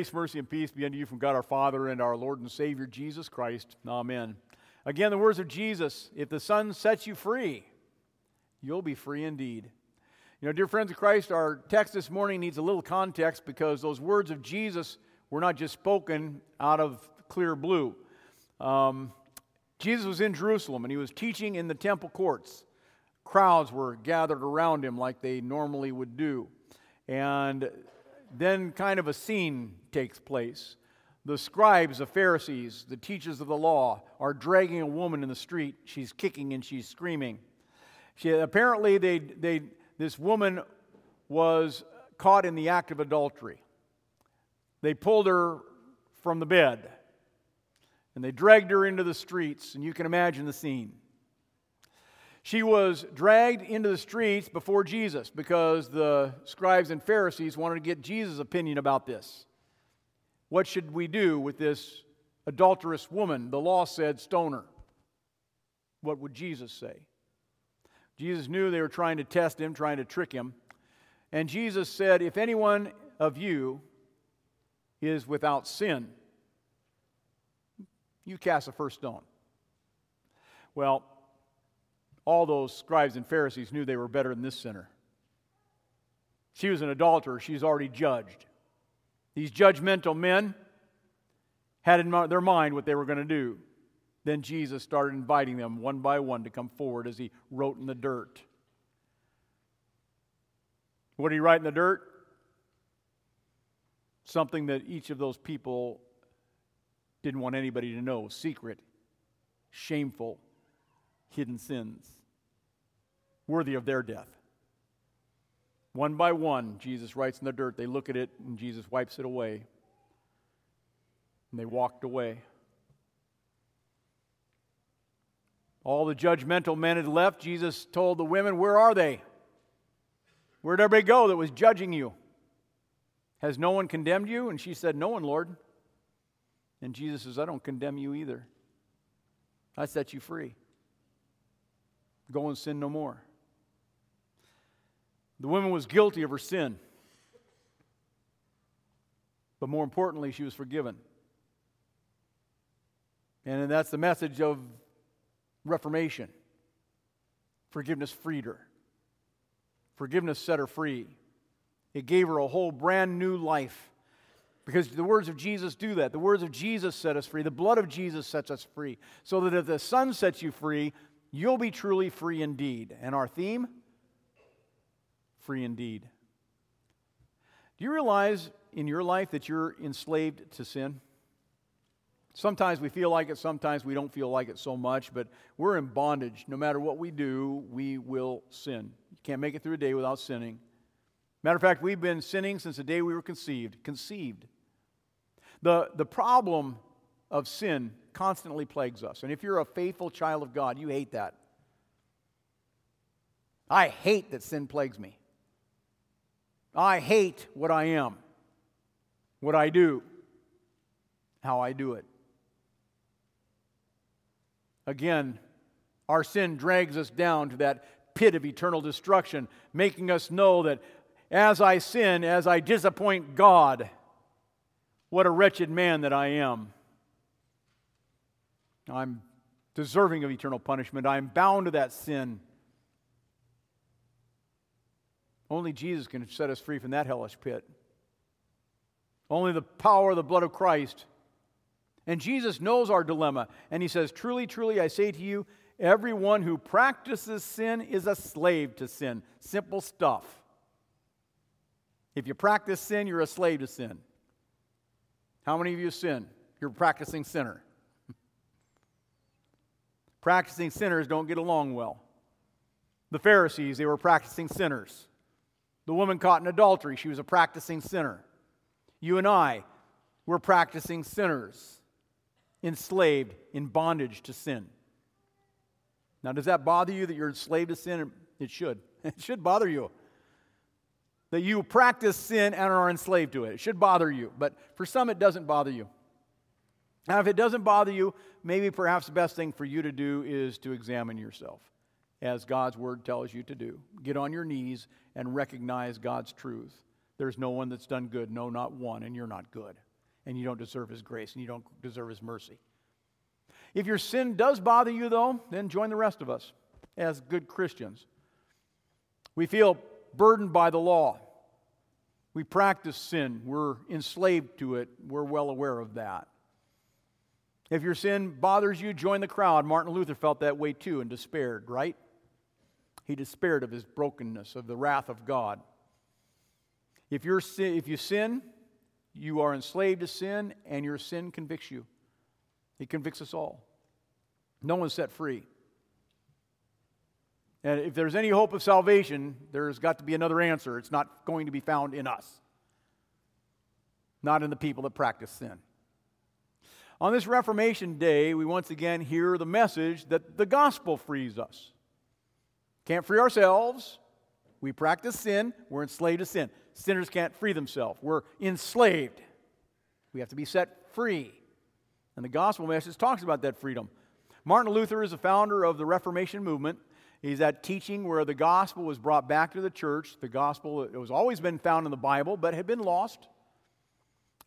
Grace, mercy, and peace be unto you from God our Father and our Lord and Savior Jesus Christ. Amen. Again, the words of Jesus if the Son sets you free, you'll be free indeed. You know, dear friends of Christ, our text this morning needs a little context because those words of Jesus were not just spoken out of clear blue. Um, Jesus was in Jerusalem and he was teaching in the temple courts. Crowds were gathered around him like they normally would do. And then, kind of a scene takes place. The scribes, the Pharisees, the teachers of the law are dragging a woman in the street. She's kicking and she's screaming. She, apparently, they, they, this woman was caught in the act of adultery. They pulled her from the bed and they dragged her into the streets, and you can imagine the scene. She was dragged into the streets before Jesus because the scribes and Pharisees wanted to get Jesus' opinion about this. What should we do with this adulterous woman? The law said, stone her. What would Jesus say? Jesus knew they were trying to test him, trying to trick him. And Jesus said, If anyone of you is without sin, you cast the first stone. Well, all those scribes and Pharisees knew they were better than this sinner. She was an adulterer, she's already judged. These judgmental men had in their mind what they were going to do. Then Jesus started inviting them one by one to come forward as he wrote in the dirt. What did he write in the dirt? Something that each of those people didn't want anybody to know secret, shameful, hidden sins, worthy of their death. One by one, Jesus writes in the dirt. They look at it, and Jesus wipes it away. And they walked away. All the judgmental men had left. Jesus told the women, Where are they? Where'd everybody go that was judging you? Has no one condemned you? And she said, No one, Lord. And Jesus says, I don't condemn you either. I set you free. Go and sin no more. The woman was guilty of her sin. But more importantly, she was forgiven. And that's the message of Reformation. Forgiveness freed her, forgiveness set her free. It gave her a whole brand new life. Because the words of Jesus do that. The words of Jesus set us free. The blood of Jesus sets us free. So that if the Son sets you free, you'll be truly free indeed. And our theme? Free indeed. Do you realize in your life that you're enslaved to sin? Sometimes we feel like it, sometimes we don't feel like it so much, but we're in bondage. No matter what we do, we will sin. You can't make it through a day without sinning. Matter of fact, we've been sinning since the day we were conceived. Conceived. The, the problem of sin constantly plagues us. And if you're a faithful child of God, you hate that. I hate that sin plagues me. I hate what I am, what I do, how I do it. Again, our sin drags us down to that pit of eternal destruction, making us know that as I sin, as I disappoint God, what a wretched man that I am. I'm deserving of eternal punishment. I am bound to that sin. Only Jesus can set us free from that hellish pit. Only the power of the blood of Christ. And Jesus knows our dilemma. And he says, Truly, truly, I say to you, everyone who practices sin is a slave to sin. Simple stuff. If you practice sin, you're a slave to sin. How many of you sin? You're a practicing sinner. Practicing sinners don't get along well. The Pharisees, they were practicing sinners. The woman caught in adultery, she was a practicing sinner. You and I, we're practicing sinners, enslaved in bondage to sin. Now, does that bother you that you're enslaved to sin? It should. It should bother you that you practice sin and are enslaved to it. It should bother you, but for some it doesn't bother you. Now, if it doesn't bother you, maybe perhaps the best thing for you to do is to examine yourself, as God's word tells you to do. Get on your knees and recognize God's truth. There's no one that's done good, no, not one, and you're not good. and you don't deserve His grace and you don't deserve His mercy. If your sin does bother you, though, then join the rest of us as good Christians. We feel burdened by the law. We practice sin. We're enslaved to it. We're well aware of that. If your sin bothers you, join the crowd. Martin Luther felt that way too and despaired, right? He despaired of his brokenness, of the wrath of God. If, you're, if you sin, you are enslaved to sin, and your sin convicts you. It convicts us all. No one's set free. And if there's any hope of salvation, there's got to be another answer. It's not going to be found in us, not in the people that practice sin. On this Reformation Day, we once again hear the message that the gospel frees us. Can't free ourselves. We practice sin. We're enslaved to sin. Sinners can't free themselves. We're enslaved. We have to be set free. And the gospel message talks about that freedom. Martin Luther is the founder of the Reformation movement. He's that teaching where the gospel was brought back to the church. The gospel it was always been found in the Bible, but had been lost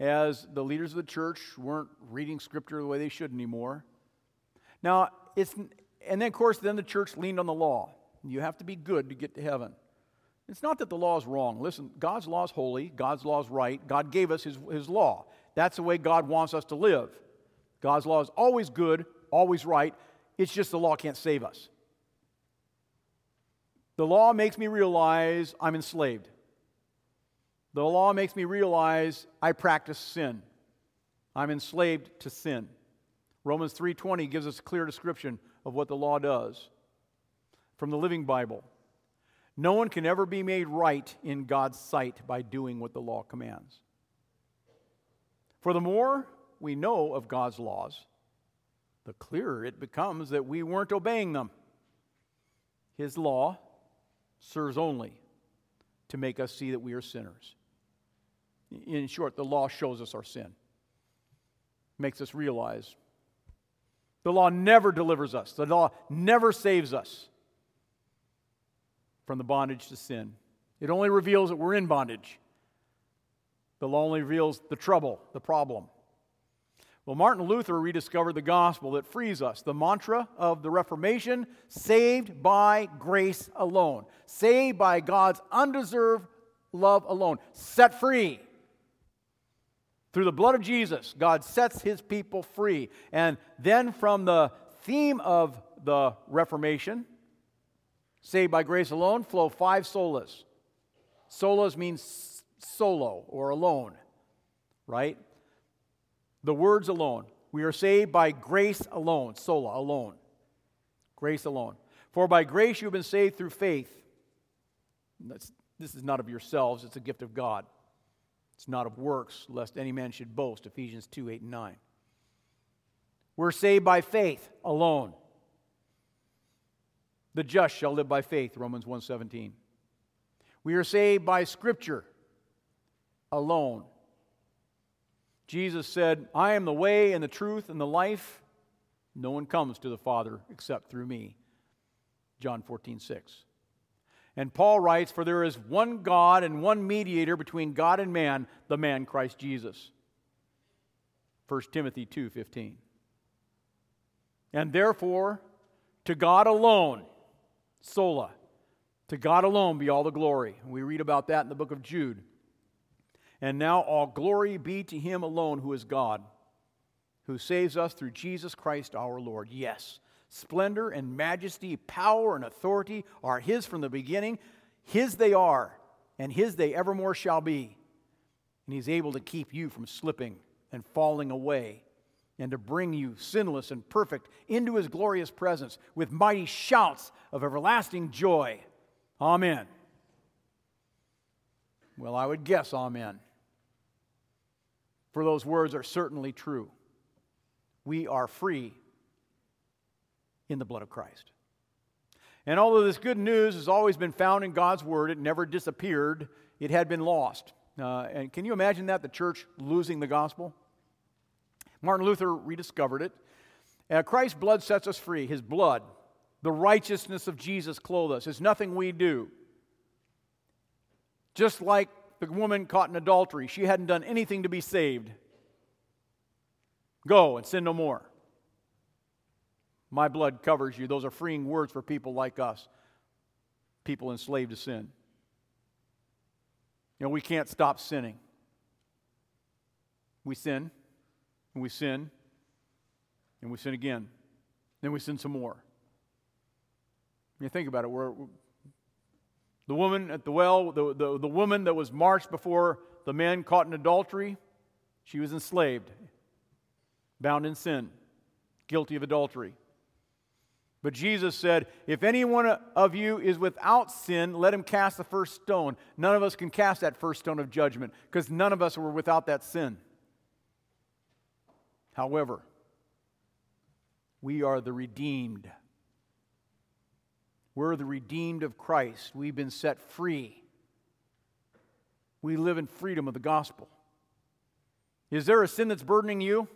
as the leaders of the church weren't reading scripture the way they should anymore. Now, it's and then of course then the church leaned on the law. You have to be good to get to heaven. It's not that the law is wrong. Listen, God's law is holy, God's law is right. God gave us his, his law. That's the way God wants us to live. God's law is always good, always right. It's just the law can't save us. The law makes me realize I'm enslaved. The law makes me realize I practice sin. I'm enslaved to sin. Romans 3:20 gives us a clear description of what the law does. From the Living Bible. No one can ever be made right in God's sight by doing what the law commands. For the more we know of God's laws, the clearer it becomes that we weren't obeying them. His law serves only to make us see that we are sinners. In short, the law shows us our sin, makes us realize. The law never delivers us, the law never saves us from the bondage to sin. It only reveals that we're in bondage. The law only reveals the trouble, the problem. Well, Martin Luther rediscovered the gospel that frees us. The mantra of the Reformation saved by grace alone, saved by God's undeserved love alone, set free. Through the blood of Jesus, God sets his people free. And then from the theme of the Reformation, saved by grace alone, flow five solas. Solas means solo or alone, right? The words alone. We are saved by grace alone, sola, alone. Grace alone. For by grace you have been saved through faith. That's, this is not of yourselves, it's a gift of God. It's not of works, lest any man should boast. Ephesians 2 8 and 9. We're saved by faith alone. The just shall live by faith, Romans 1:17. We are saved by scripture alone. Jesus said, I am the way and the truth and the life. No one comes to the Father except through me. John 14, 6. And Paul writes, For there is one God and one mediator between God and man, the man Christ Jesus. 1 Timothy 2, 15. And therefore, to God alone, sola, to God alone be all the glory. We read about that in the book of Jude. And now all glory be to him alone who is God, who saves us through Jesus Christ our Lord. Yes, splendor and majesty, power and authority are his from the beginning. His they are, and his they evermore shall be. And he's able to keep you from slipping and falling away and to bring you sinless and perfect into his glorious presence with mighty shouts of everlasting joy. Amen. Well, I would guess amen for those words are certainly true. We are free in the blood of Christ. And although this good news has always been found in God's Word, it never disappeared, it had been lost. Uh, and can you imagine that, the church losing the gospel? Martin Luther rediscovered it. Uh, Christ's blood sets us free. His blood, the righteousness of Jesus, clothes us. It's nothing we do. Just like the woman caught in adultery, she hadn't done anything to be saved. Go and sin no more. My blood covers you. Those are freeing words for people like us, people enslaved to sin. You know, we can't stop sinning. We sin, and we sin, and we sin again. Then we sin some more. You think about it. We're, the woman at the well, the, the, the woman that was marched before the man caught in adultery, she was enslaved, bound in sin, guilty of adultery. But Jesus said, If any one of you is without sin, let him cast the first stone. None of us can cast that first stone of judgment because none of us were without that sin. However, we are the redeemed. We're the redeemed of Christ. We've been set free. We live in freedom of the gospel. Is there a sin that's burdening you?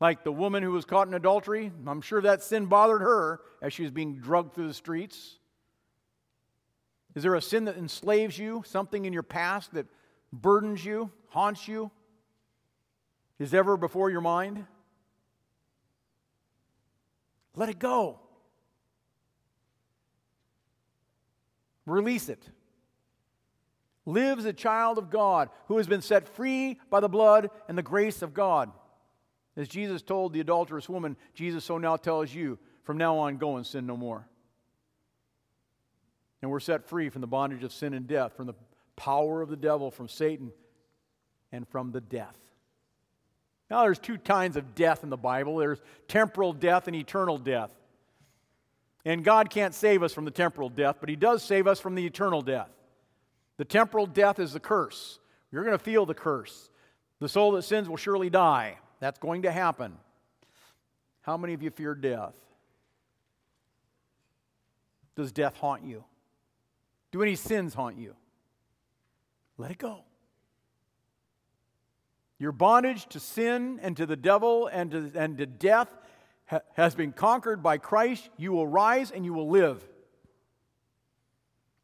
Like the woman who was caught in adultery, I'm sure that sin bothered her as she was being drugged through the streets. Is there a sin that enslaves you, something in your past that burdens you, haunts you? Is ever before your mind? Let it go. Release it. Live as a child of God who has been set free by the blood and the grace of God. As Jesus told the adulterous woman, Jesus so now tells you from now on, go and sin no more. And we're set free from the bondage of sin and death, from the power of the devil, from Satan, and from the death. Now, there's two kinds of death in the Bible there's temporal death and eternal death. And God can't save us from the temporal death, but He does save us from the eternal death. The temporal death is the curse. You're going to feel the curse. The soul that sins will surely die. That's going to happen. How many of you fear death? Does death haunt you? Do any sins haunt you? Let it go. Your bondage to sin and to the devil and to, and to death ha- has been conquered by Christ. You will rise and you will live.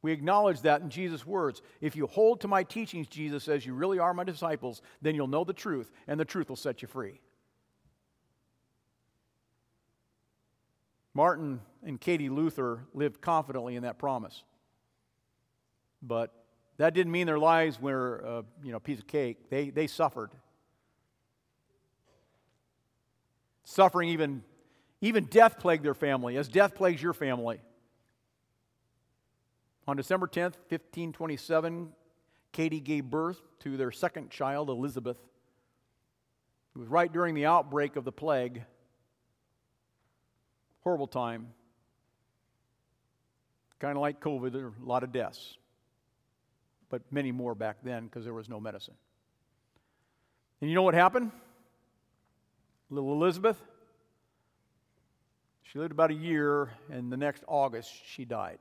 We acknowledge that in Jesus' words. If you hold to my teachings, Jesus says, you really are my disciples, then you'll know the truth, and the truth will set you free. Martin and Katie Luther lived confidently in that promise. But that didn't mean their lives were uh, you know, a piece of cake. They, they suffered. Suffering, even, even death plagued their family, as death plagues your family. On December 10th, 1527, Katie gave birth to their second child, Elizabeth. It was right during the outbreak of the plague. Horrible time. Kind of like COVID, there were a lot of deaths, but many more back then because there was no medicine. And you know what happened? Little Elizabeth, she lived about a year, and the next August she died.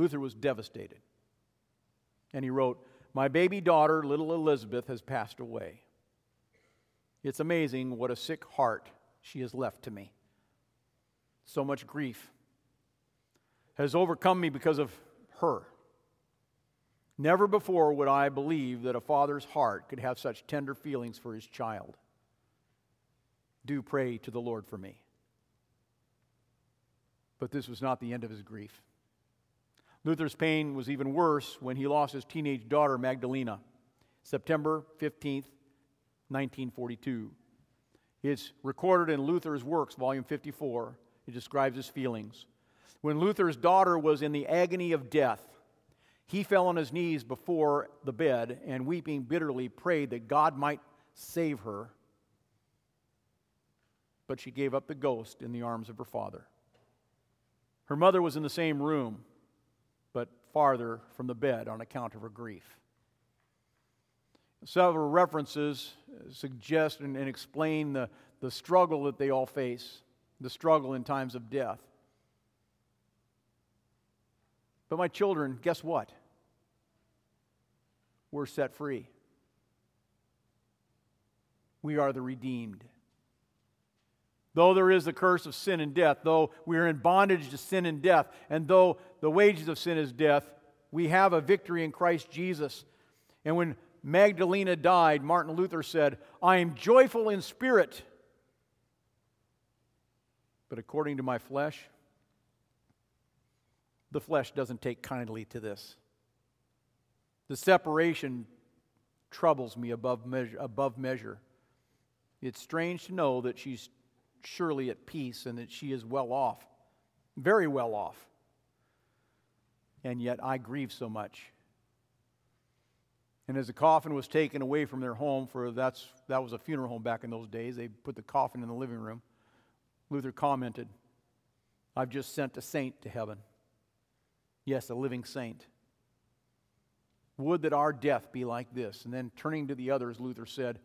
Luther was devastated. And he wrote, My baby daughter, little Elizabeth, has passed away. It's amazing what a sick heart she has left to me. So much grief has overcome me because of her. Never before would I believe that a father's heart could have such tender feelings for his child. Do pray to the Lord for me. But this was not the end of his grief. Luther's pain was even worse when he lost his teenage daughter, Magdalena, September 15th, 1942. It's recorded in Luther's Works, volume 54. It describes his feelings. When Luther's daughter was in the agony of death, he fell on his knees before the bed and, weeping bitterly, prayed that God might save her. But she gave up the ghost in the arms of her father. Her mother was in the same room farther from the bed on account of her grief. Several references suggest and, explain the, the struggle that they all face, the struggle in times of death. But my children, guess what? We're set free. We are the redeemed. Though there is the curse of sin and death, though we are in bondage to sin and death, and though the wages of sin is death, we have a victory in Christ Jesus. And when Magdalena died, Martin Luther said, I am joyful in spirit, but according to my flesh, the flesh doesn't take kindly to this. The separation troubles me above measure, above measure. It's strange to know that she's surely at peace and that she is well off, very well off. And yet I grieve so much. And as the coffin was taken away from their home, for that's, that was a funeral home back in those days, they put the coffin in the living room. Luther commented, I've just sent a saint to heaven. Yes, a living saint. Would that our death be like this. And then turning to the others, Luther said,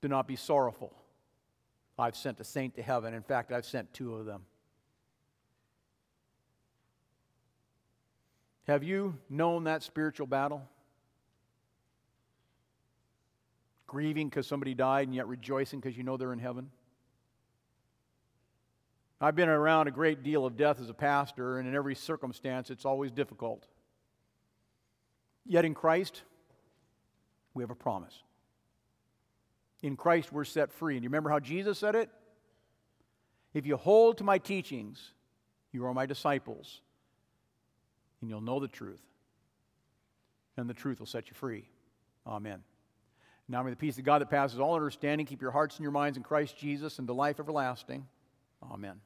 Do not be sorrowful. I've sent a saint to heaven. In fact, I've sent two of them. Have you known that spiritual battle? Grieving because somebody died and yet rejoicing because you know they're in heaven? I've been around a great deal of death as a pastor, and in every circumstance, it's always difficult. Yet in Christ, we have a promise. In Christ, we're set free. And you remember how Jesus said it? If you hold to my teachings, you are my disciples, and you'll know the truth. And the truth will set you free. Amen. Now may the peace of God that passes all understanding keep your hearts and your minds in Christ Jesus and the life everlasting. Amen.